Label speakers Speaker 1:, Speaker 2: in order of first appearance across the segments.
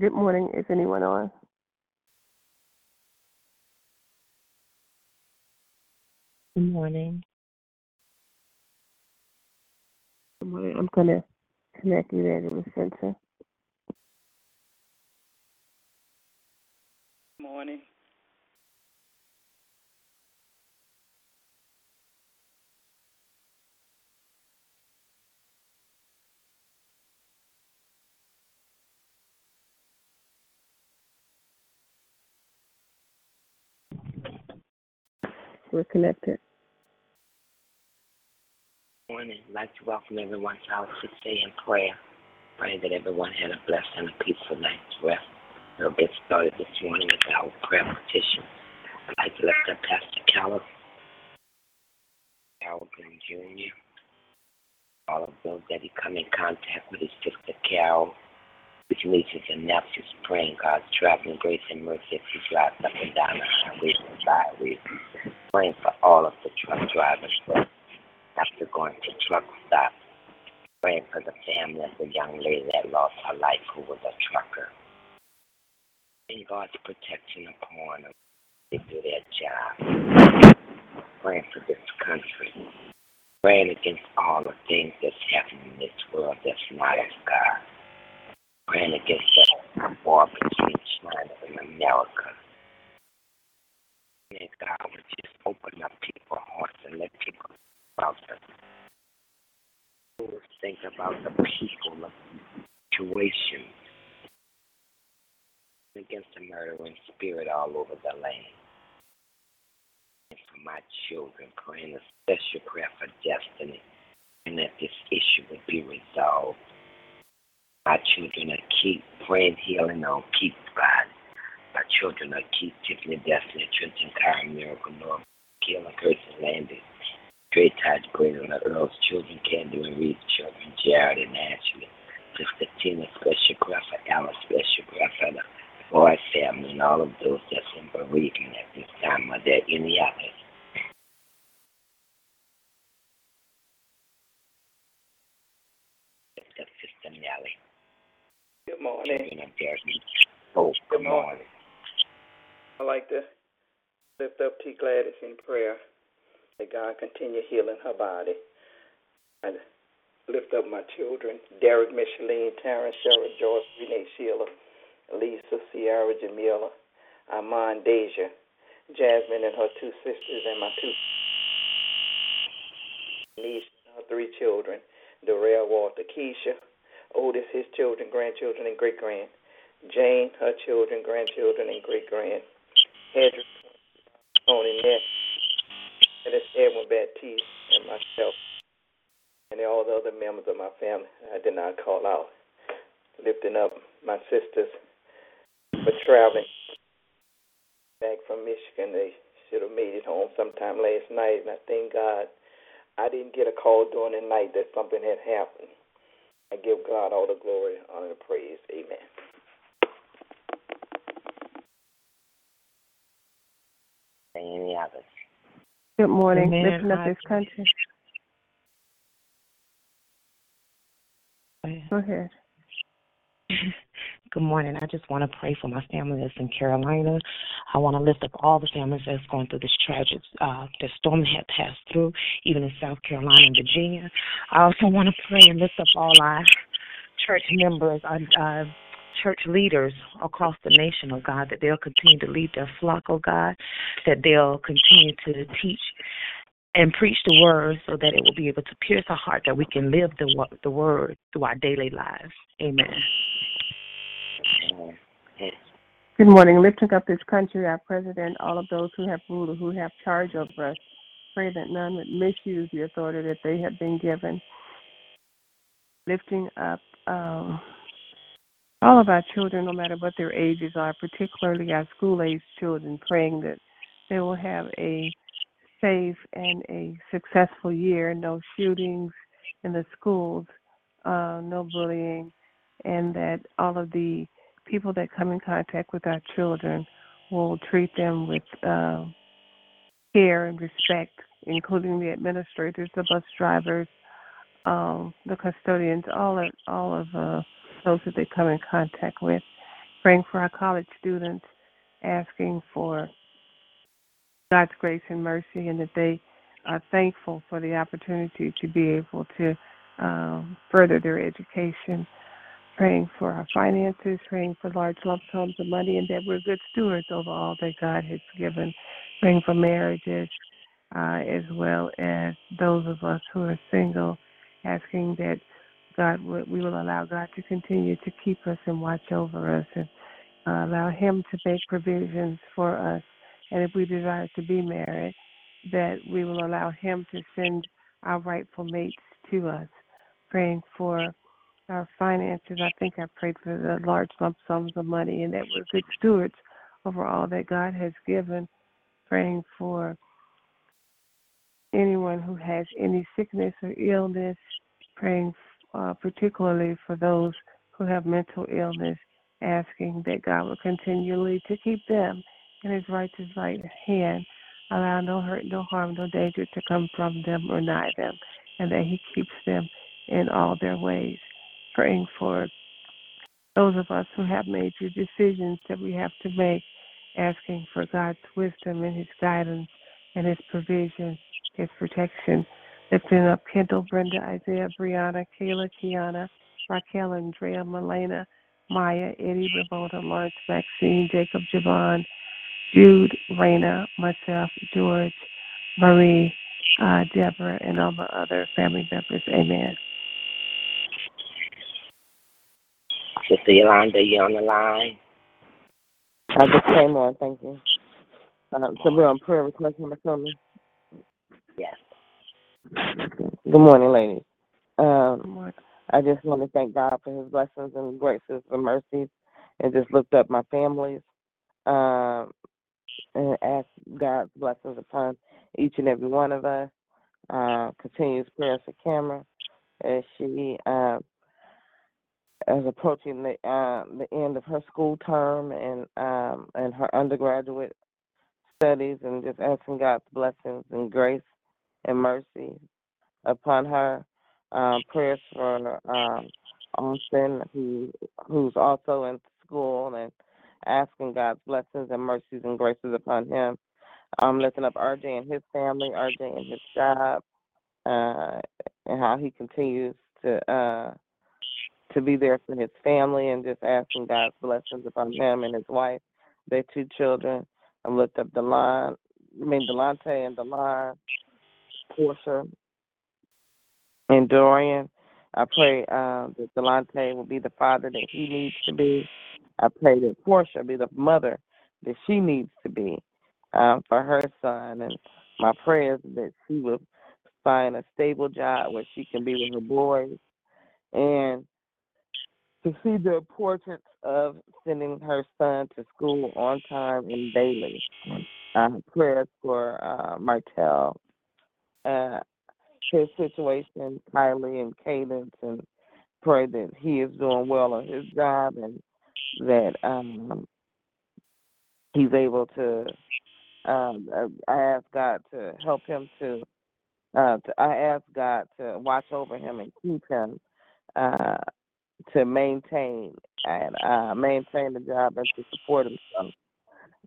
Speaker 1: Good morning. Is anyone on?
Speaker 2: Good morning.
Speaker 1: Good morning. I'm going to connect you there to the center.
Speaker 3: Morning.
Speaker 1: We're connected.
Speaker 4: morning. I'd like to welcome everyone to our 6 a.m. prayer. Praying that everyone had a blessed and a peaceful night's rest. We'll get started this morning with our prayer petition. I'd like to lift up Pastor Carol Green Jr., all of those that he come in contact with his sister Carol, his nieces and nephews, praying God's traveling grace and mercy as he drives up and down the highways and byways. Praying for all of the truck drivers after going to truck stop, praying for the family of the young lady that lost her life who was a trucker. And God's protection upon them. They do their job. Praying for this country. Praying against all the things that's happening in this world that's not of God. Praying against the war between China and America. And God would just open up people's hearts and let people about the think about the people of situation against the murdering spirit all over the land. And for my children, praying a special prayer for destiny and that this issue would be resolved. My children are keep praying healing on keep God. My children are keep Tiffany Destiny, Trenton, Karen, Miracle, North, Kill, and Curtis Landis. Great Greater than Earl's children, Candy and Reed's children, Jared and Ashley. Sister Tina, special for Alice, special for the Boy family and all of those that's in bereavement at this time. Are there any others? Sister Sister Nellie.
Speaker 3: Good morning.
Speaker 4: Of Derek. Oh, good morning.
Speaker 3: I'd like to lift up T. Gladys in prayer that God continue healing her body. I lift up my children, Derek, Micheline, Terrence, Sarah, Joyce, Renee, Sheila, Lisa, Sierra, Jamila, Armand, Deja, Jasmine and her two sisters, and my two nieces and her three children, Darrell, Walter, Keisha, Otis, his children, grandchildren, and great grand, Jane, her children, grandchildren, and great grand, Hedrick, Tony, Nett, and it's Edwin Baptiste and myself, and all the other members of my family I did not call out. Lifting up my sisters for traveling back from Michigan. They should have made it home sometime last night, and I thank God I didn't get a call during the night that something had happened. I give God all the glory, honor, and praise. Amen.
Speaker 4: Any others?
Speaker 1: Good morning.
Speaker 2: Amen.
Speaker 1: Lifting up this country. Go ahead.
Speaker 2: Good morning. I just want to pray for my family that's in Carolina. I want to lift up all the families that's going through this tragic uh, the storm that had passed through, even in South Carolina and Virginia. I also want to pray and lift up all our church members, our uh, church leaders across the nation, oh God, that they'll continue to lead their flock, oh God, that they'll continue to teach and preach the word so that it will be able to pierce our heart that we can live the the word through our daily lives. Amen.
Speaker 1: Good morning. Lifting up this country, our president, all of those who have rule, who have charge over us. Pray that none would misuse the authority that they have been given. Lifting up um, all of our children, no matter what their ages are, particularly our school age children, praying that they will have a safe and a successful year, no shootings in the schools, uh, no bullying, and that all of the people that come in contact with our children will treat them with uh, care and respect, including the administrators, the bus drivers, um, the custodians, all of all of uh, those that they come in contact with, praying for our college students, asking for God's grace and mercy, and that they are thankful for the opportunity to be able to um, further their education. Praying for our finances, praying for large lump sums of money, and that we're good stewards over all that God has given. Praying for marriages, uh, as well as those of us who are single, asking that God we will allow God to continue to keep us and watch over us and uh, allow Him to make provisions for us. And if we desire to be married, that we will allow Him to send our rightful mates to us. Praying for our finances. I think I prayed for the large lump sums of money and that we're good stewards over all that God has given. Praying for anyone who has any sickness or illness, praying uh, particularly for those who have mental illness, asking that God will continually to keep them in His righteous right hand, allow no hurt, no harm, no danger to come from them or nigh them, and that He keeps them in all their ways. Praying for those of us who have major decisions that we have to make, asking for God's wisdom and His guidance and His provision his protection. Lifting up Kendall, Brenda, Isaiah, Brianna, Kayla, Kiana, Raquel, Andrea, Melena, Maya, Eddie, Ravona, Lawrence, Maxine, Jacob, Javon, Jude, Raina, myself, George, Marie, uh, Deborah, and all my other family members. Amen.
Speaker 4: Sister Yolanda, you on the line?
Speaker 5: I just came on, thank you. Uh, so we're on prayer request number seven.
Speaker 4: Yes.
Speaker 5: Good morning, ladies. Um, I just want to thank God for His blessings and graces and mercies, and just lift up my families, um, and ask God's blessings upon each and every one of us. Uh, continuous prayers for Cameron as she uh, is approaching the uh, the end of her school term and um, and her undergraduate studies, and just asking God's blessings and grace and mercy upon her. Um, prayers for um, Austin, who who's also in school, and asking God's blessings and mercies and graces upon him. I'm lifting up RJ and his family, RJ and his job, uh, and how he continues to uh, to be there for his family, and just asking God's blessings upon him and his wife, their two children. I looked up Delon, I mean Delonte and Delon, Portia, and Dorian. I pray uh, that Delonte will be the father that he needs to be. I pray that Portia be the mother that she needs to be um, for her son. And my prayer is that she will find a stable job where she can be with her boys and to see the importance of sending her son to school on time and daily. Uh, prayers for uh, Martell uh, his situation, Kylie and Cadence, and pray that he is doing well on his job and that um, he's able to. Um, I ask God to help him to, uh, to. I ask God to watch over him and keep him uh, to maintain and uh, maintain the job and to support himself.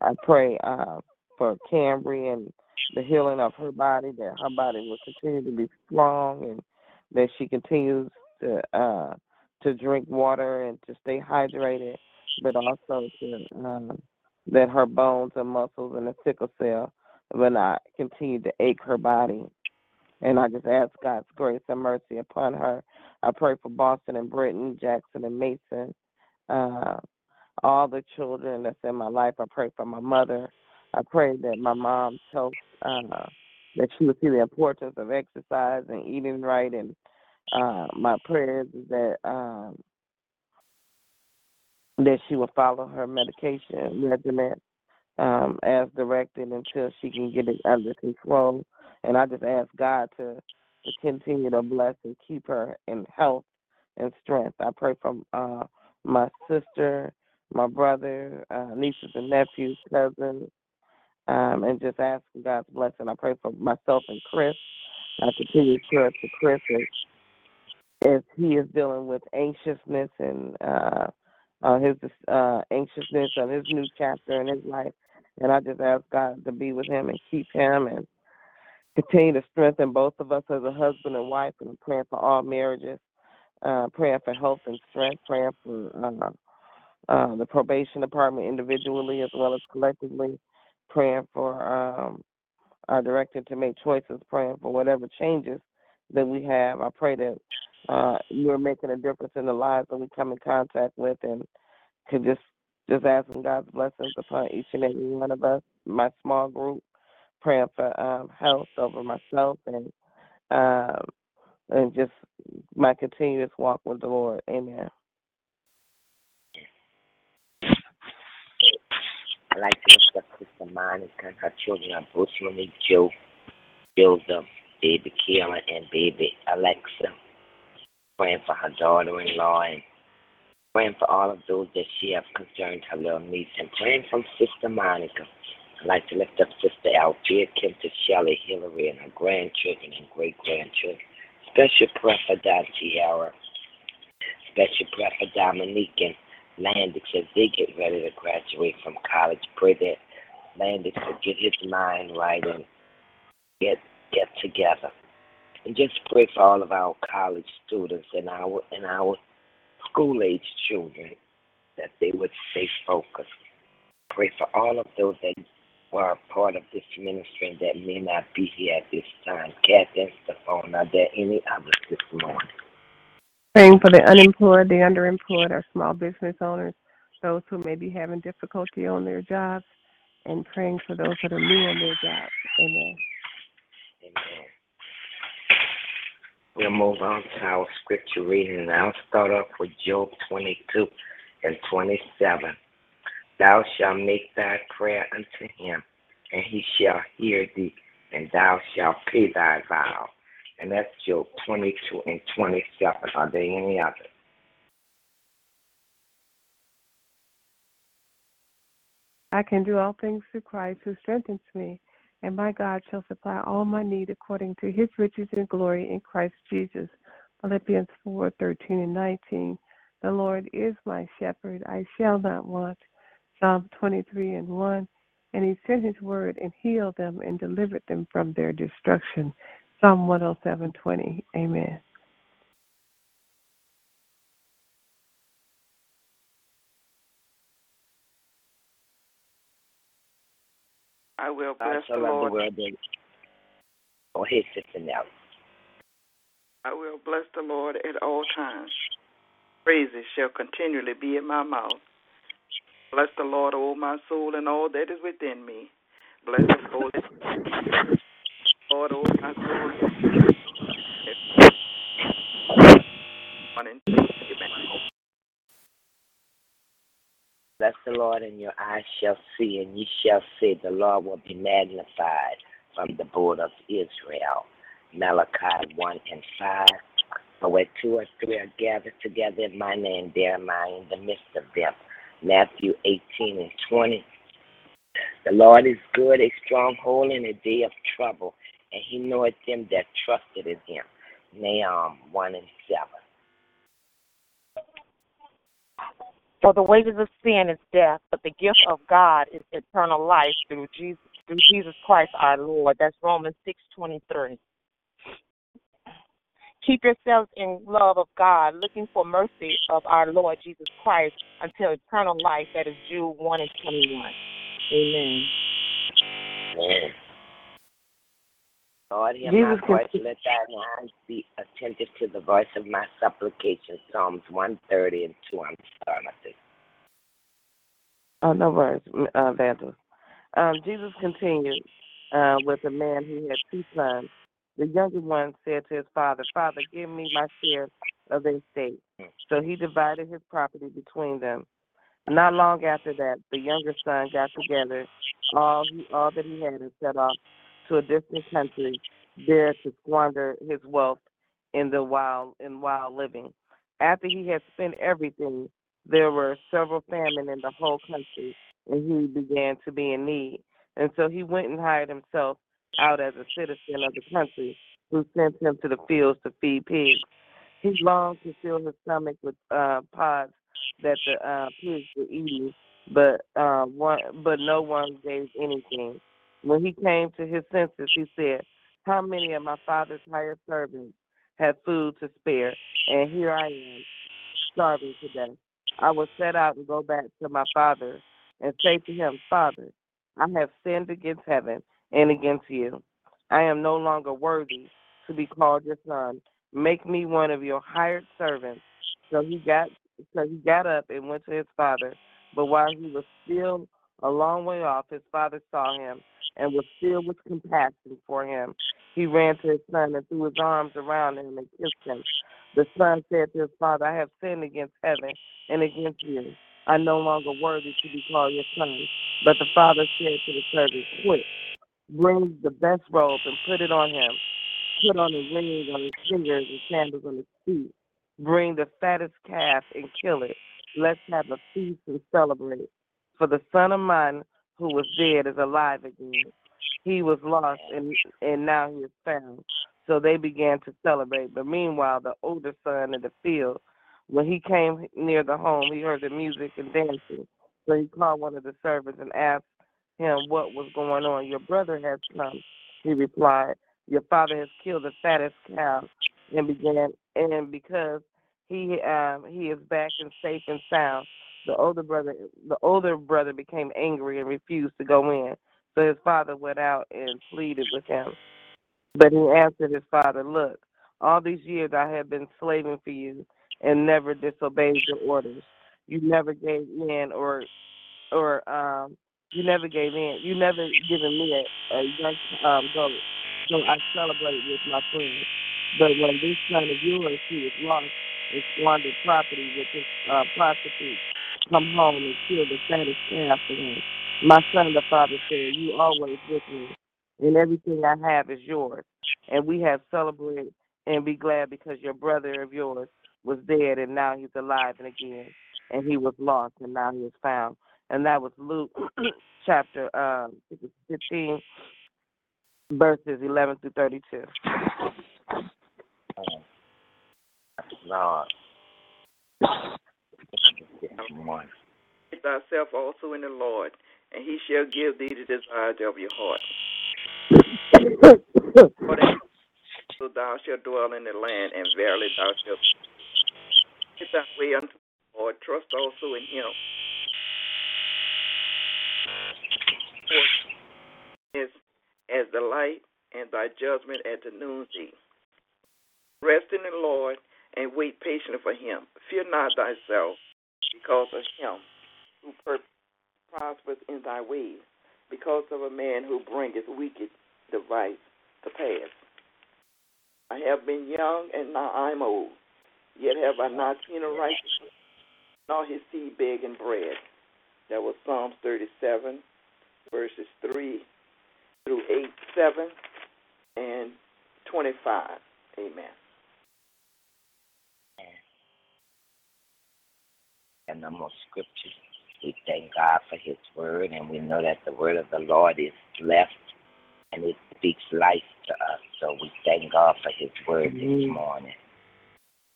Speaker 5: I pray uh, for Cambry and the healing of her body, that her body will continue to be strong and that she continues to uh, to drink water and to stay hydrated, but also to um, that her bones and muscles and the sickle cell will not continue to ache her body. And I just ask God's grace and mercy upon her. I pray for Boston and Britain, Jackson and Mason, uh, all the children that's in my life. I pray for my mother. I pray that my mom's health uh, that she would see the importance of exercise and eating right. And uh, my prayers is that um, that she will follow her medication regimen um, as directed until she can get it under control. And I just ask God to to continue to bless and keep her in health and strength. I pray for uh, my sister, my brother, uh, nieces and nephews, cousins, um, and just asking God's blessing. I pray for myself and Chris. I continue to pray to Chris as, as he is dealing with anxiousness and uh, uh, his uh, anxiousness on his new chapter in his life. And I just ask God to be with him and keep him and continue to strengthen both of us as a husband and wife and praying for all marriages, uh, praying for health and strength, praying for uh, uh, the probation department individually as well as collectively, praying for um, our director to make choices, praying for whatever changes that we have. I pray that uh, you're making a difference in the lives that we come in contact with and could just just asking God's blessings upon each and every one of us, my small group, praying for um, health over myself and um, and just my continuous walk with the Lord. Amen.
Speaker 4: I like to lift up Sister Monica and her children are Bruce Joe, Joseph, baby Kayla, and baby Alexa. Praying for her daughter-in-law and praying for all of those that she has concerned her little niece and praying from Sister Monica. I'd like to lift up Sister Althea, Kim to Shelley, Hillary, and her grandchildren and great-grandchildren. Special prayer for Don Tiara. Special prayer for Dominique and Landix as they get ready to graduate from college. Pray that Landix will get his mind right and get get together. And just pray for all of our college students and our and our school age children that they would stay focused. Pray for all of those that were a part of this ministry that may not be here at this time. And Stephane, are there any others this morning?
Speaker 1: Praying for the unemployed, the underemployed, our small business owners, those who may be having difficulty on their jobs, and praying for those that are new on their jobs. Amen.
Speaker 4: Amen. We'll move on to our scripture reading, and I'll start off with Job 22 and 27. Thou shalt make thy prayer unto him, and he shall hear thee, and thou shalt pay thy vow. And that's Job 22 and 27. Are there any others?
Speaker 1: I can do all things through Christ who strengthens me and my God shall supply all my need according to his riches and glory in Christ Jesus. Philippians 4 13 and 19. The Lord is my shepherd, I shall not want. Psalm 23 and 1. And he sent his word and healed them and delivered them from their destruction. Psalm 107 20. Amen.
Speaker 3: I will bless the Lord. The
Speaker 4: oh, here's Sister Nellie.
Speaker 3: I will bless the Lord at all times. Praises shall continually be in my mouth. Bless the Lord, O my soul, and all that is within me. Bless his holy Lord, O my soul.
Speaker 4: Bless the Lord, and your eyes shall see, and ye shall say, The Lord will be magnified from the border of Israel. Malachi 1 and 5. For where two or three are gathered together in my name, there am I in the midst of them. Matthew 18 and 20. The Lord is good, a stronghold in a day of trouble, and he knoweth them that trusted in him. Nahum 1 and 7.
Speaker 6: For the wages of sin is death, but the gift of God is eternal life through Jesus through Jesus Christ our Lord. That's Romans six twenty three. Keep yourselves in love of God, looking for mercy of our Lord Jesus Christ until eternal life. That is Jude one and twenty one. Amen.
Speaker 4: Amen. Lord, hear Jesus my voice. Let thine eyes be attentive to the voice of my supplication. Psalms 130 and 2. I'm starting at this.
Speaker 5: Oh, no worries, uh, Vandal. Um, Jesus continued uh, with a man who had two sons. The younger one said to his father, Father, give me my share of the estate. So he divided his property between them. Not long after that, the younger son got together all he, all that he had and set off to a distant country there to squander his wealth in the wild in wild living. After he had spent everything, there were several famine in the whole country, and he began to be in need. And so he went and hired himself out as a citizen of the country, who sent him to the fields to feed pigs. He longed to fill his stomach with uh, pods that the uh, pigs were eating, but uh, one, but no one gave anything. When he came to his senses, he said, "How many of my father's hired servants have food to spare, and here I am, starving to death? I will set out and go back to my father and say to him, Father, I have sinned against heaven and against you. I am no longer worthy to be called your son. Make me one of your hired servants. So he got so he got up and went to his father. But while he was still a long way off, his father saw him and was filled with compassion for him. He ran to his son and threw his arms around him and kissed him. The son said to his father, I have sinned against heaven and against you. I'm no longer worthy to be called your son. But the father said to the servant, Quick, bring the best robe and put it on him. Put on a ring on his fingers and sandals on his feet. Bring the fattest calf and kill it. Let's have a feast and celebrate. For the son of mine who was dead is alive again. He was lost and and now he is found. So they began to celebrate. But meanwhile, the older son in the field when he came near the home, he heard the music and dancing. So he called one of the servants and asked him what was going on. Your brother has come, he replied. Your father has killed the fattest cow and began and because he um he is back and safe and sound. The older brother the older brother became angry and refused to go in. So his father went out and pleaded with him. But he answered his father, Look, all these years I have been slaving for you and never disobeyed your orders. You never gave in or or um you never gave in. You never given me a, a young um goat. So I celebrate with my friends. But when this son of yours who is lost and squandered property with his uh, prostitute come home and kill the fattest calf for him. My son, the father said, You always with me, and everything I have is yours. And we have celebrated and be glad because your brother of yours was dead and now he's alive and again, and he was lost and now he is found. And that was Luke chapter um, 15, verses 11 through 32.
Speaker 4: Lord.
Speaker 3: Thyself also in the Lord, and he shall give thee the desires of your heart. so thou shalt dwell in the land, and verily thou shalt get thy way unto the Lord. Trust also in him. Is as the light, and thy judgment at the noonday. Rest in the Lord and wait patiently for him. Fear not thyself because of him who prospers in thy ways, because of a man who bringeth wicked device to pass. I have been young and now I'm old, yet have I not seen a righteous nor his seed begging bread. That was Psalms 37, verses 3 through 8, 7, and 25. Amen.
Speaker 4: And the most scriptures. We thank God for His word, and we know that the word of the Lord is blessed and it speaks life to us. So we thank God for His word this morning.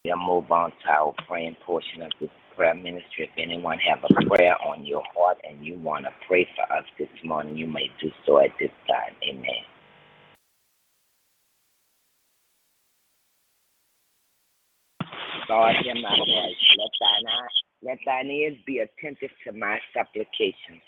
Speaker 4: We'll move on to our praying portion of this prayer ministry. If anyone have a prayer on your heart and you want to pray for us this morning, you may do so at this time. Amen. Lord, hear my voice. Let thine, eye, let thine ears be attentive to my supplications.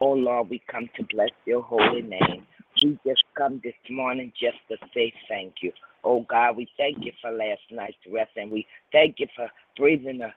Speaker 4: Oh Lord, we come to bless your holy name. We just come this morning just to say thank you. Oh God, we thank you for last night's rest and we thank you for breathing a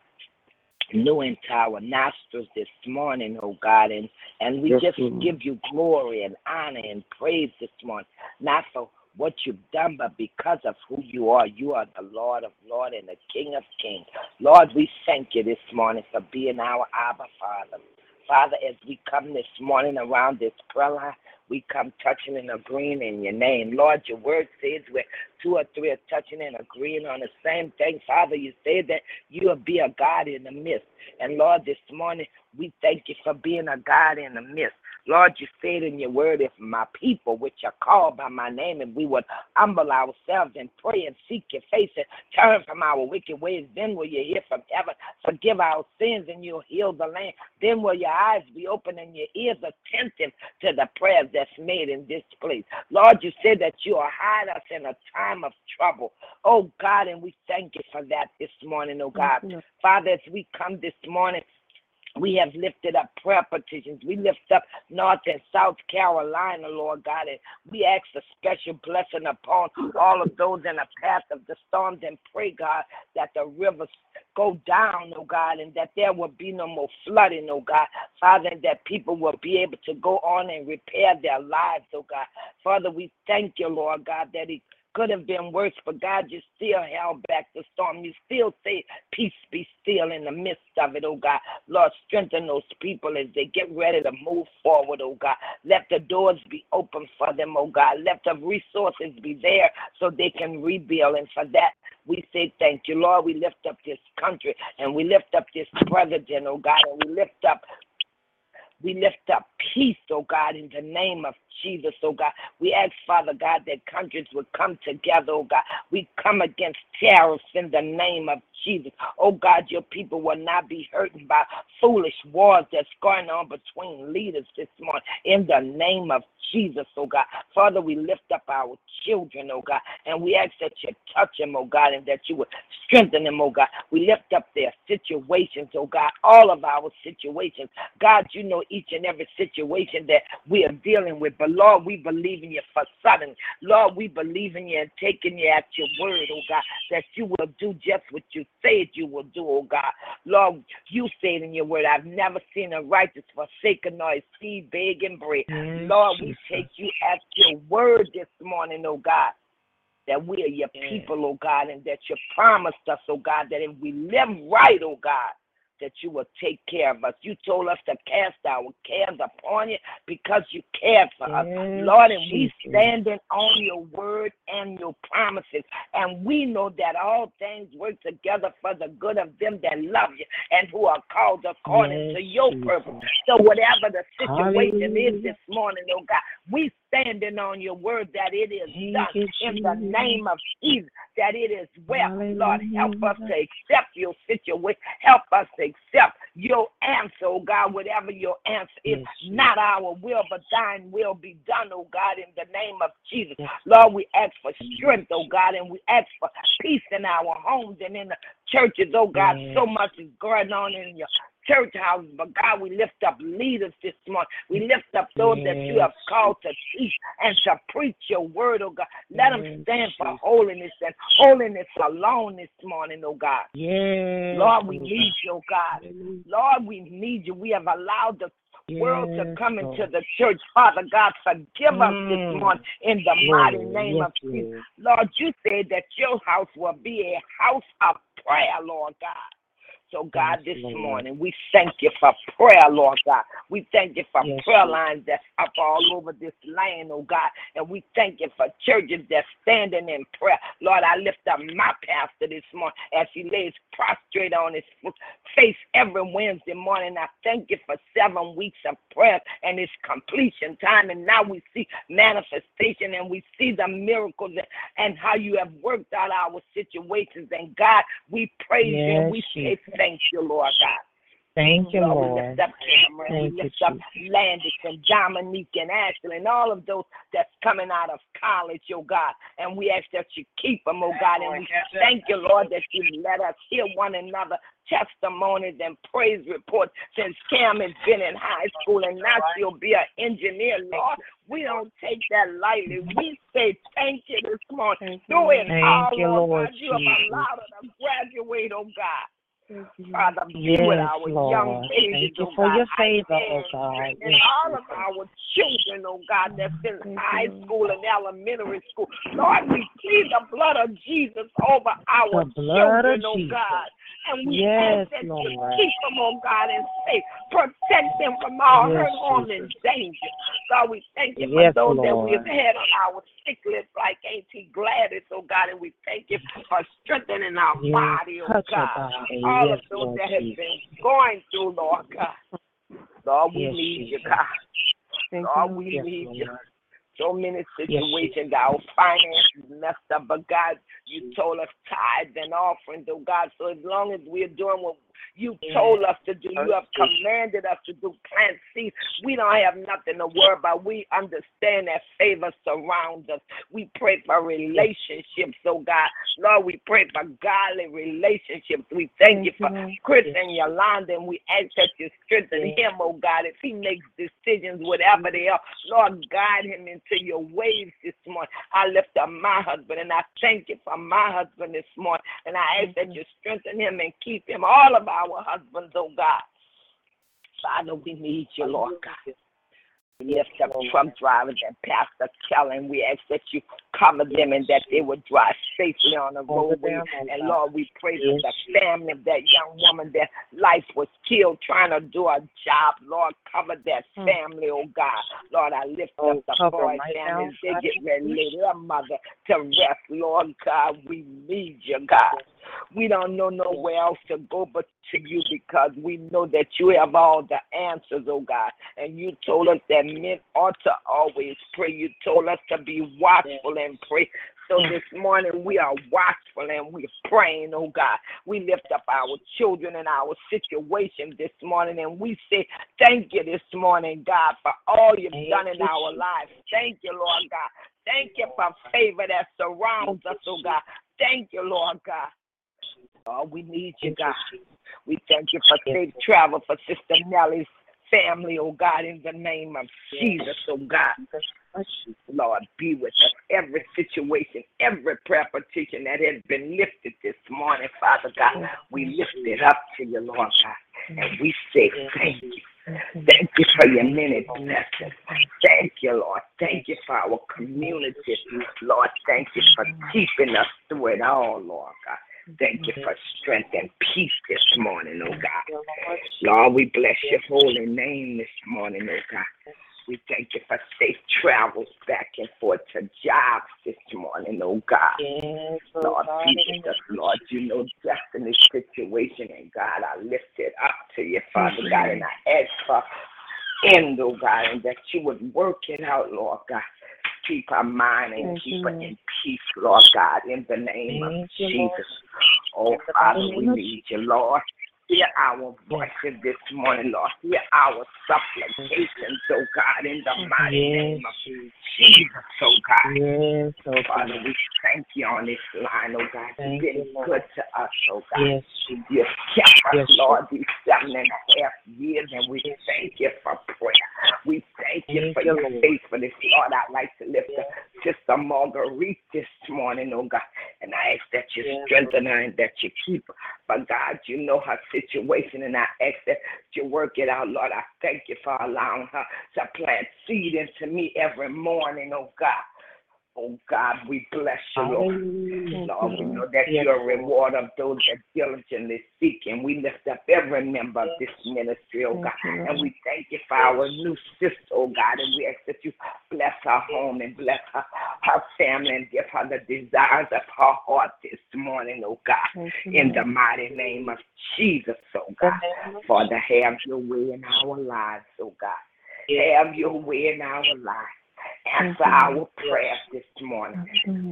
Speaker 4: new into our nostrils this morning, oh God, and, and we
Speaker 5: Yes,
Speaker 4: just
Speaker 5: Lord.
Speaker 4: give you glory and honor and praise this morning, not for what you've done, but because of who you are. You are the Lord of Lords and the King of Kings. Lord, we thank you this morning for being our Abba Father. Father, as we come this morning around this prayer line, we come touching and agreeing in your name. Lord, your word says where two or three are touching and agreeing on the same thing. Father, you said that you will be a God in the midst. And Lord, this morning, we thank you for being a God in the midst. Lord, you said in your word, if my people, which are called by my name, and we would humble ourselves and pray and seek your face and turn from our wicked ways, then will you hear from heaven, forgive our sins, and you'll heal the land. Then will your eyes be open and your ears attentive to the prayers that's made in this place. Lord, you said that you will hide us in a time of trouble. Oh God, and we thank you for that this morning, oh God. Father, as we come this morning, we have lifted up prayer petitions. We lift up North and South Carolina, Lord God, and we ask a special blessing upon all of those in the path of the storms and pray, God, that the rivers go down, oh God, and that there will be no more flooding, oh God. Father, and that people will be able to go on and repair their lives, oh God. Father, we thank you, Lord God, that could have been worse, but God, you still held back the storm. You still say, Peace be still in the midst of it, oh God. Lord, strengthen those people as they get ready to move forward, oh God. Let the doors be open for them, oh God. Let the resources be there so they can rebuild. And for that, we say thank you, Lord. We lift up this country and we lift up this president, oh God, and we lift up we lift up peace, oh God, in the name of Jesus, oh God. We ask, Father God, that countries would come together, oh God. We come against terrorists in the name of Jesus. Oh God, your people will not be hurting by foolish wars that's going on between leaders this morning. In the name of Jesus, oh God. Father, we lift up our children, oh God, and we ask that you touch them, oh God, and that you would strengthen them, oh God. We lift up their situations, oh God, all of our situations. God, you know each and every situation that we are dealing with. But Lord, we believe in you for sudden. Lord, we believe in you and taking you at your word, oh God, that you will do just what you said you will do, oh God. Lord, you said in your word, I've never seen a righteous forsaken nor a seed begging bread. Yes, Lord, we take you at your word this morning, oh God that we are your people, oh God, and that you promised us, oh God, that if we live right, oh God, that you will take care of us. You told us to cast our cares upon you because you cared for yes, us. Lord, and we standing on your word and your promises. And we know that all things work together for the good of them that love you and who are called according yes, to your purpose. So whatever the situation Hallelujah. is this morning, oh God, we standing on your word that it is done in the name of Jesus, that it is well. Lord, help us to accept your situation. Help us to accept your answer, oh God, whatever your answer is. Not our will, but thine will be done, oh God, in the name of Jesus. Lord, we ask for strength, oh God, and we ask for peace in our homes and in the churches, oh God. So much is going on in your church houses. But God, we lift up leaders this morning. We lift up those yes. that you have called to teach and to preach your word, oh God. Let yes. them stand for holiness and holiness alone this morning, oh God.
Speaker 6: Yes.
Speaker 4: Lord, we need you, oh God. Lord, we need you. We have allowed the Yes, world to come Lord. into the church. Father God, forgive mm. us this mm. morning in the mighty name yes, of Jesus. Lord, you said that your house will be a house of prayer, Lord God. So, God, this morning, we thank you for prayer, Lord God. We thank you for yes, prayer lines that's up all over this land, oh God. And we thank you for churches that's standing in prayer. Lord, I lift up my pastor this morning as he lays prostrate on his face every Wednesday morning. I thank you for seven weeks of prayer and its completion time. And now we see manifestation and we see the miracles and how you have worked out our situations. And God, we praise yes, you and we say Thank you, Lord God.
Speaker 6: Thank you, Lord.
Speaker 4: We lift up Cameron. Thank we lift you, up Landis and Dominique and Ashley and all of those that's coming out of college, oh God. And we ask that you keep them, oh God. And we thank you, Lord, that you let us hear one another testimonies and praise reports since Cam has been in high school and now she'll be an engineer, Lord. We don't take that lightly. We say thank you this morning. Do it all, Lord. God. You have allowed her to graduate, oh God. Father, be
Speaker 6: yes,
Speaker 4: with our
Speaker 6: Lord.
Speaker 4: young babies,
Speaker 6: Thank you
Speaker 4: oh
Speaker 6: for
Speaker 4: God.
Speaker 6: your favor, oh God.
Speaker 4: And yes. all of our children, oh God, that's in high school and elementary school. Lord, we plead the blood of Jesus over our children, oh God. And we yes, ask that Lord. you keep them, oh God, and safe. Protect them from all yes, hurt, harm, and danger. God, we thank you
Speaker 6: yes,
Speaker 4: for those
Speaker 6: Lord.
Speaker 4: that we've had on our sick list, like Auntie Gladys, oh God, and we thank you for strengthening our
Speaker 6: yes,
Speaker 4: body, oh God.
Speaker 6: Body.
Speaker 4: All
Speaker 6: yes,
Speaker 4: of those
Speaker 6: Lord
Speaker 4: that have been going through, Lord God. Lord, we
Speaker 6: yes,
Speaker 4: need
Speaker 6: Jesus.
Speaker 4: you, God.
Speaker 1: Thank
Speaker 4: Lord,
Speaker 1: you.
Speaker 4: we
Speaker 6: Yes,
Speaker 4: need you. So many situations, our finances messed up, but God, you told us tithes and offerings, oh God. So as long as we're doing what you told us to do, you have commanded us to do plant seeds. We don't have nothing to worry about. We understand that favor surrounds us. We pray for relationships, oh God. Lord, we pray for godly relationships. We thank you for Chris and Yolanda, and we ask that you strengthen him, oh God, if he makes decisions, whatever they are. Lord, guide him into your ways this morning. I lift up my husband, and I thank you for my husband this morning. And I ask that mm-hmm. you strengthen him and keep him, all of our husbands, oh God. Father, we need you, Lord God. We lift up truck drivers and Pastor Kelly, we ask that you cover them and that they would drive safely on the roadway.
Speaker 6: oh
Speaker 4: And Lord, we pray for
Speaker 6: Yes.
Speaker 4: the family of that young woman that life was killed trying to do a job. Lord, cover that
Speaker 6: Mm.
Speaker 4: family, oh God. Lord, I lift
Speaker 6: Oh,
Speaker 4: up the boy
Speaker 6: now,
Speaker 4: They get ready their mother to rest. Lord God, we need you, God. We don't know nowhere else to go but to you because we know that you have all the answers, oh God. And you told us that men ought to always pray. You told us to be watchful and pray. So this morning we are watchful and we're praying, oh God. We lift up our children and our situation this morning and we say thank you this morning, God, for all you've done in our lives. Thank you, Lord God. Thank you for favor that surrounds us, oh God. Thank you, Lord God. Oh, we need you, God. We thank you for safe travel for Sister Nellie's family, oh God, in the name of Jesus, oh God. Lord, be with us. Every situation, every prayer petition that has been lifted this morning, Father God, we lift it up to you, Lord God. And we say thank you. Thank you for your many blessings. Thank you, Lord. Thank you for our community. Lord, thank you for keeping us through it all, Lord God. Thank you for strength and peace this morning, oh God. Lord, we bless your holy name this morning, oh God. We thank you for safe travels back and forth to jobs this morning, oh God.
Speaker 6: Oh
Speaker 4: Lord,
Speaker 6: God,
Speaker 4: be
Speaker 6: in
Speaker 4: with
Speaker 6: the
Speaker 4: Lord. You know destiny's situation, and God, I lift it up to you, Father God, and I ask for end, oh God, and that you would work it out, Lord God. Keep our mind and
Speaker 1: Thank
Speaker 4: keep
Speaker 1: you,
Speaker 4: her
Speaker 1: Lord.
Speaker 4: in peace, Lord God, in the name of
Speaker 6: Thank you, Lord.
Speaker 4: Jesus. Oh,
Speaker 6: In the
Speaker 4: Father,
Speaker 6: mighty
Speaker 4: we
Speaker 6: name of
Speaker 4: need you, Lord. Hear our voices this morning, Lord. Hear our supplications, oh God, in the mighty
Speaker 6: Yes,
Speaker 4: name of Jesus, oh God.
Speaker 6: Yes, oh
Speaker 4: Father,
Speaker 6: God.
Speaker 4: we thank you on this line, oh God.
Speaker 6: Thank
Speaker 4: You've been
Speaker 6: you,
Speaker 4: good to us, oh God.
Speaker 6: Yes,
Speaker 4: You've kept us,
Speaker 6: Yes,
Speaker 4: Lord, these seven and a half years, and we
Speaker 6: Yes.
Speaker 4: thank you for prayer. We thank you
Speaker 6: Thank
Speaker 4: for
Speaker 6: you,
Speaker 4: your
Speaker 6: Lord.
Speaker 4: faithfulness, Lord. I'd like to lift up Sister Marguerite this morning, oh God, and I ask that you
Speaker 6: Yes,
Speaker 4: strengthen her and that you keep her. But God, you know her situation, and I ask that you work it out, Lord. I thank you for allowing her to plant seed into me every morning, oh God. Oh God, we bless you, Lord.
Speaker 6: Hallelujah.
Speaker 4: Lord, we know that
Speaker 6: Yes,
Speaker 4: you're a
Speaker 6: Lord.
Speaker 4: reward of those that diligently seek, and we lift up every member of this ministry, oh
Speaker 1: Thank
Speaker 4: God.
Speaker 1: you, Lord.
Speaker 4: And we thank you for our new sister, oh God, and we ask that you bless her home and bless her, her family and give her the desires of her heart this morning, oh God.
Speaker 1: Thank you,
Speaker 4: In
Speaker 1: Lord.
Speaker 4: the mighty name of Jesus, oh God.
Speaker 6: name of
Speaker 4: Father, have your way in our lives, oh God. Have your way in our lives. Answer our
Speaker 1: Lord.
Speaker 4: prayers this morning.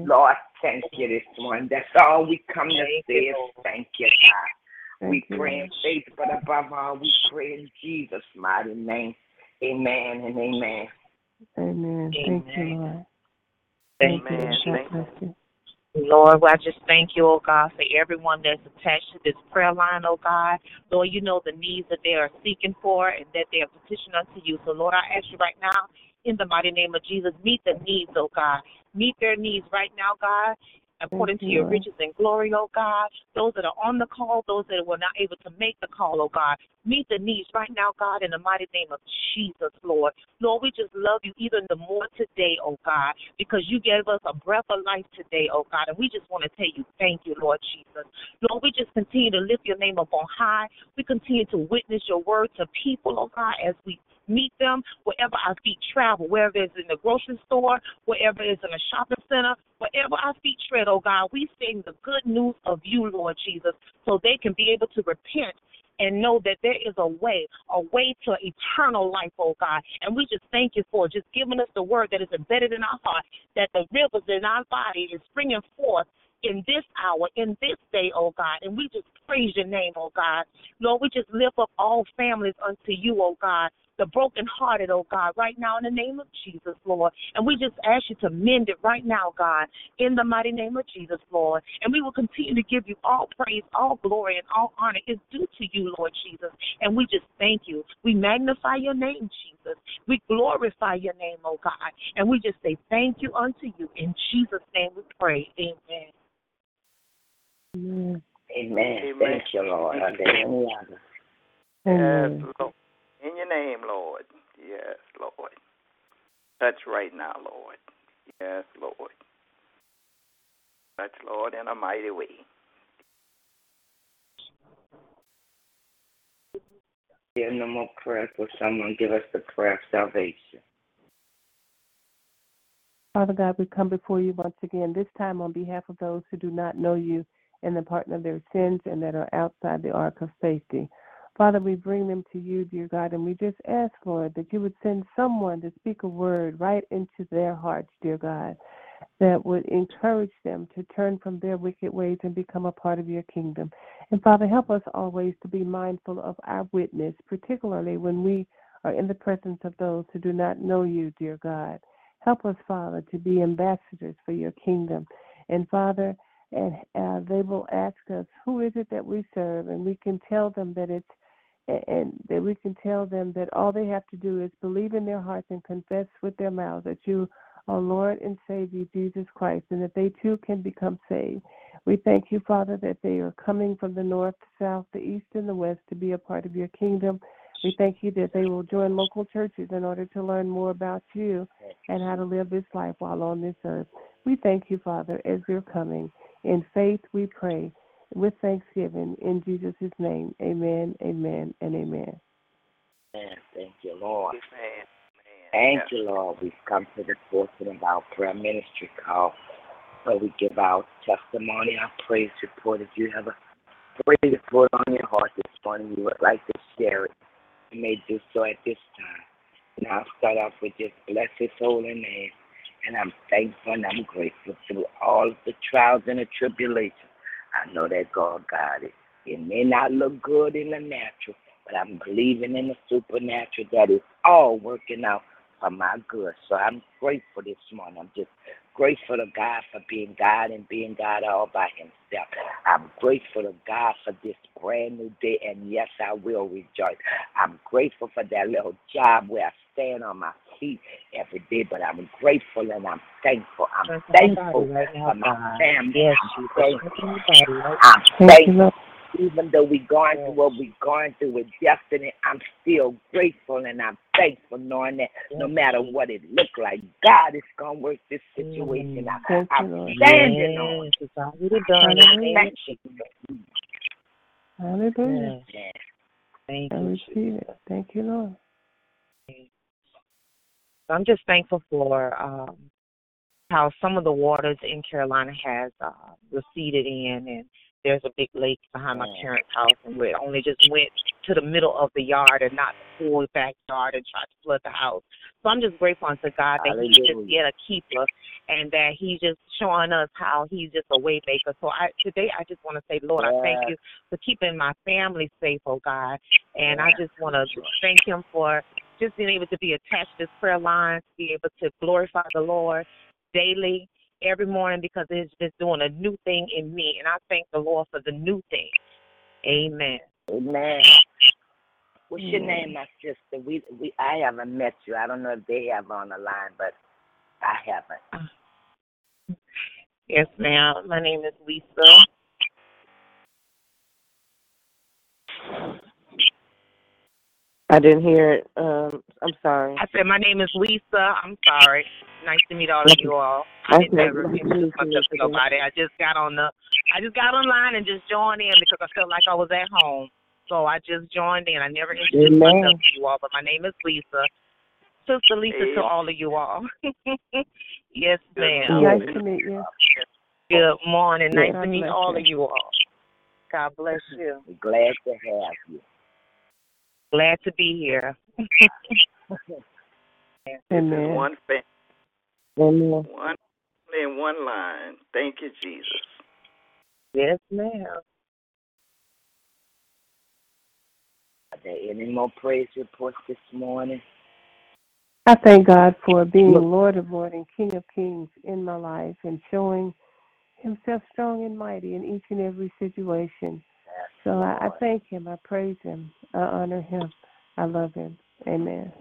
Speaker 4: Lord, thank you this morning. That's all we come to say is thank you, God. we pray in faith, but above all, we pray in Jesus' mighty name. Amen and amen.
Speaker 1: Amen. Thank you,
Speaker 6: Amen.
Speaker 1: Lord. Thank you,
Speaker 3: Amen.
Speaker 1: Lord. God
Speaker 3: Thank
Speaker 1: you.
Speaker 6: Lord, well, I just thank you, oh God, for everyone that's attached to this prayer line, oh God. Lord, you know the needs that they are seeking for and that they are petitioning unto you. So, Lord, I ask you right now, in the mighty name of Jesus, meet the needs, oh God. Meet their needs right now, God, according to your
Speaker 1: Lord.
Speaker 6: riches and glory, oh God. Those that are on the call, those that were not able to make the call, oh God. Meet the needs right now, God, in the mighty name of Jesus, Lord. Lord, we just love you even the more today, oh God, because you gave us a breath of life today, oh God, and we just want to tell you thank you, Lord Jesus. Lord, we just continue to lift your name up on high. We continue to witness your word to people, oh God, as we meet them wherever our feet travel, wherever it's in the grocery store, wherever it's in a shopping center, wherever our feet tread, oh God, we sing the good news of you, Lord Jesus, so they can be able to repent and know that there is a way, a way to eternal life, oh God. And we just thank you for just giving us the word that is embedded in our heart, that the rivers in our body is springing forth in this hour, in this day, oh God. And we just praise your name, oh God. Lord, we just lift up all families unto you, oh God the brokenhearted, oh God, right now in the name of Jesus, Lord. And we just ask you to mend it right now, God, in the mighty name of Jesus, Lord. And we will continue to give you all praise, all glory, and all honor is due to you, Lord Jesus. And we just thank you. We magnify your name, Jesus. We glorify your name, oh God. And we just say thank you unto you. In Jesus' name we pray. Amen.
Speaker 4: Amen. Amen. Thank you, Lord. Are there any others?
Speaker 3: Yes, Lord. In your name, Lord. Yes, Lord. Touch right now, Lord. Yes, Lord. Touch, Lord, in a mighty way.
Speaker 4: There no more prayer for someone. Give us the prayer of salvation.
Speaker 1: Father God, we come before you once again, this time on behalf of those who do not know you and the pardon of their sins and that are outside the ark of safety. Father, we bring them to you, dear God, and we just ask, Lord, that you would send someone to speak a word right into their hearts, dear God, that would encourage them to turn from their wicked ways and become a part of your kingdom. And Father, help us always to be mindful of our witness, particularly when we are in the presence of those who do not know you, dear God. Help us, Father, to be ambassadors for your kingdom. And Father, and uh, they will ask us, Who is it that we serve? And we can tell them that it's and that we can tell them that all they have to do is believe in their hearts and confess with their mouths that you are Lord and Savior Jesus Christ, and that they too can become saved. We thank you, Father, that they are coming from the north, the south, the east, and the west to be a part of your kingdom. We thank you that they will join local churches in order to learn more about you and how to live this life while on this earth. We thank you, Father, as they're coming. In faith we pray with thanksgiving in Jesus' name. Amen, amen, and amen.
Speaker 4: Amen. Thank you, Lord. Amen. Thank yeah. you, Lord. We've come to the portion of our prayer ministry call where we give our testimony, our praise report. If you have a praise report on your heart this morning, you would like to share it, you may do so at this time. And I'll start off with just bless his holy name. And I'm thankful and I'm grateful through all of the trials and the tribulations. I know that God got it. It may not look good in the natural, but I'm believing in the supernatural that it's all working out for my good. So I'm grateful this morning. I'm just grateful to God for being God and being God all by Himself. I'm grateful to God for this brand new day, and yes, I will rejoice. I'm grateful for that little job where I stand on my feet every day, but I'm grateful and I'm thankful. I'm thankful right now, for my family. Yes, I'm thankful. I'm thankful. Even though we're going through what we're going through with destiny, I'm still grateful and I'm thankful knowing that no matter what it look like, God is going to work this situation out. Mm, I'm standing on it.
Speaker 1: Hallelujah. Thank you. I receive it. Thank you, Lord.
Speaker 6: So I'm just thankful for um, how some of the waters in Carolina has uh, receded in, and there's a big lake behind my mm. parents' house, and we only just went to the middle of the yard and not the full backyard and tried to flood the house. So I'm just grateful unto God that Hallelujah. He's just yet a keeper, and that He's just showing us how He's just a way maker. So I today I just want to say, Lord, yeah. I thank you for keeping my family safe, oh God, and yeah. I just want to thank Him for just being able to be attached to this prayer line, to be able to glorify the Lord daily, every morning, because it's just doing a new thing in me. And I thank the Lord for the new thing. Amen.
Speaker 4: Amen. What's your name, my sister? We we I haven't met you. I don't know if they have on the line, but I haven't.
Speaker 6: Yes, ma'am. My name is Lisa.
Speaker 5: I didn't hear it. Um, I'm sorry.
Speaker 6: I said my name is Lisa. I'm sorry. Nice to meet all of you all. I didn't ever introduce myself to nobody. I just got on the, I just got online and just joined in because I felt like I was at home. So I just joined in. I never introduced Amen. myself to you all, but my name is Lisa. Sister Lisa to all of you all. yes, ma'am.
Speaker 1: Nice to meet you.
Speaker 6: Good morning. Nice to meet all of you all. God bless you.
Speaker 4: We're glad to have you.
Speaker 6: Glad to be here.
Speaker 1: Amen.
Speaker 3: One family,
Speaker 5: Amen.
Speaker 3: one in one line. Thank you, Jesus.
Speaker 6: Yes, ma'am.
Speaker 4: Are there any more praise reports this morning?
Speaker 1: I thank God for being Lord of Lords and King of Kings in my life and showing Himself strong and mighty in each and every situation. So I, I thank Him. I praise Him. I honor Him. I love Him. Amen.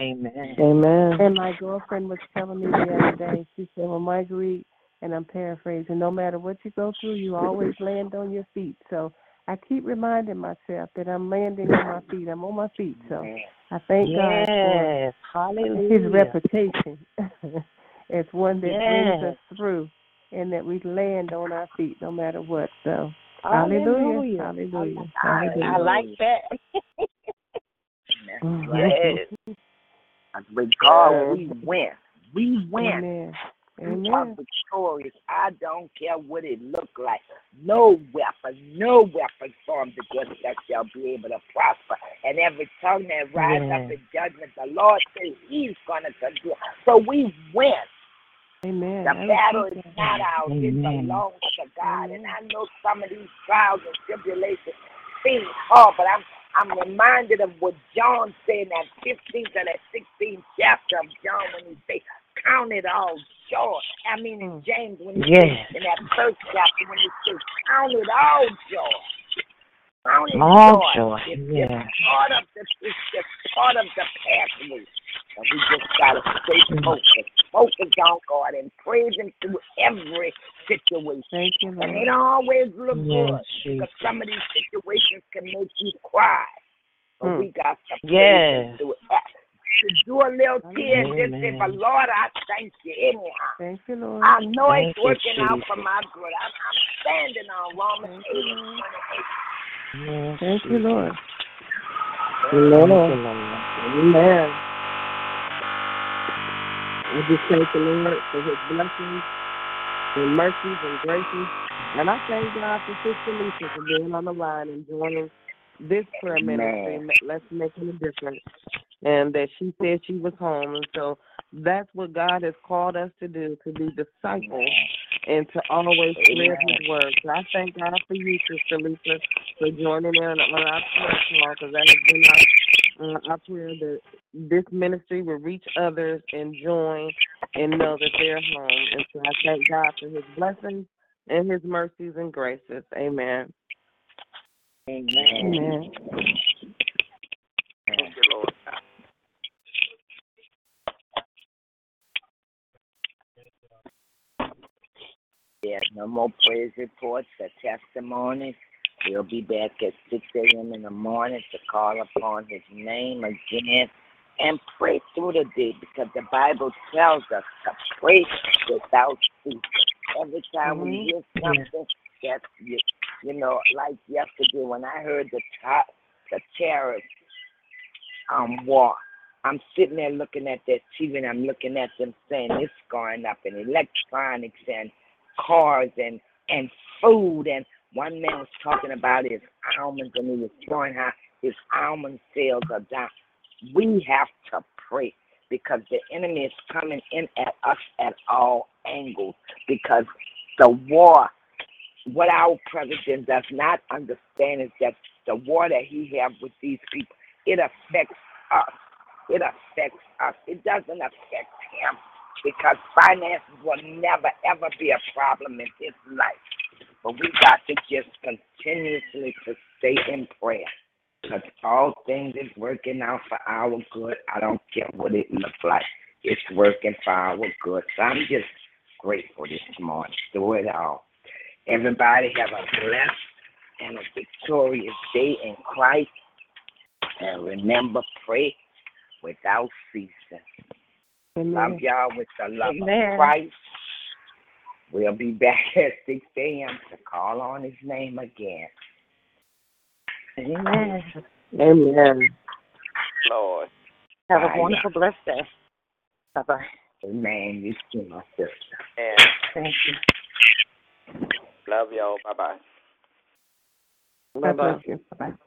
Speaker 6: Amen.
Speaker 5: Amen.
Speaker 1: And my girlfriend was telling me the other day, she said, Well, Marguerite, and I'm paraphrasing, no matter what you go through, you always land on your feet. So I keep reminding myself that I'm landing on my feet. I'm on my feet. So I thank God for
Speaker 6: Hallelujah.
Speaker 1: his reputation as one that brings us through and that we land on our feet no matter what. So hallelujah. Hallelujah.
Speaker 6: I,
Speaker 1: Hallelujah.
Speaker 6: I like that.
Speaker 4: That's mm-hmm.
Speaker 6: yes.
Speaker 4: With God, we win. We win.
Speaker 1: Amen.
Speaker 4: We are
Speaker 1: Amen.
Speaker 4: victorious. I don't care what it look like. No weapon, no weapon formed against us shall be able to prosper. And every tongue that rise up in judgment, the Lord says He's gonna condemn. So we win.
Speaker 1: Amen.
Speaker 4: The battle is not ours, it
Speaker 6: Amen.
Speaker 4: belongs to God. And I know some of these trials and tribulations seem hard, but I'm I'm reminded of what John said in that 15th and that 16th chapter of John when he said, Count it all joy. I mean, in mm. James, when he
Speaker 6: Yes.
Speaker 4: said, in that first chapter, when he says, Count it all joy. Count it joy. It's
Speaker 6: Yes.
Speaker 4: just part of the, it's just part of the pathway. And we just got to stay focused. Focus on God and praise Him through every situation.
Speaker 1: You,
Speaker 4: And it always look
Speaker 6: Yes,
Speaker 4: good because some of these situations can make you cry. But
Speaker 1: Hmm.
Speaker 4: we got to praise
Speaker 6: Yes.
Speaker 4: Him through it. To do a little tear and just say, but Lord, I thank you anyhow.
Speaker 1: Thank you, Lord.
Speaker 4: I know
Speaker 6: Thank
Speaker 4: it's
Speaker 6: you,
Speaker 4: working out for my good. I'm, I'm standing on Romans 8
Speaker 1: Thank you,
Speaker 4: and
Speaker 1: Lord.
Speaker 4: 28.
Speaker 6: Yes,
Speaker 1: Thank you. Lord.
Speaker 6: Thank you,
Speaker 5: Amen.
Speaker 6: Lord.
Speaker 5: Amen. I just thank the Lord for his blessings and mercies and graces. And I thank God for Sister Lisa for being on the line and joining this prayer ministry. Let's make a difference. And that she said she was home. And so that's what God has called us to do, to be disciples and to always spread his word. So I thank God for you, Sister Lisa, for joining in on our prayer call because that has been our, uh, our prayer that this ministry will reach others and join and know that they're home. And so I thank God for his blessings and his mercies and graces. Amen.
Speaker 4: Amen.
Speaker 1: Amen.
Speaker 3: Thank you, Lord.
Speaker 4: Yeah, no more praise reports or testimonies. We'll be back at 6 a.m. in the morning to call upon his name again and pray through the day because the Bible tells us to pray without ceasing. Every time we hear something that, you, you know, like yesterday when I heard the, ta- the terrorist um, war, I'm sitting there looking at that TV and I'm looking at them saying it's going up in electronics and cars and and food and one man was talking about his almonds and he was showing how his almond sales are down. We have to pray because the enemy is coming in at us at all angles because the war what our president does not understand is that the war that he have with these people it affects us. It affects us. It doesn't affect him because finances will never ever be a problem in his life. But we got to just continuously to stay in prayer. Because all things is working out for our good. I don't care what it looks like. It's working for our good. So I'm just grateful this morning through it all. Everybody have a blessed and a victorious day in Christ. And remember, pray without ceasing. Love
Speaker 1: Amen.
Speaker 4: y'all with the love
Speaker 6: Amen.
Speaker 4: of Christ. We'll be back at 6 a.m. to call on his name again.
Speaker 6: Amen.
Speaker 5: Amen.
Speaker 3: Lord.
Speaker 6: Have
Speaker 4: Bye.
Speaker 6: a wonderful, blessed day. Bye bye.
Speaker 4: Amen. You too, my sister.
Speaker 3: And
Speaker 6: Thank you.
Speaker 3: love y'all. Bye bye.
Speaker 1: God bless you. Bye bye.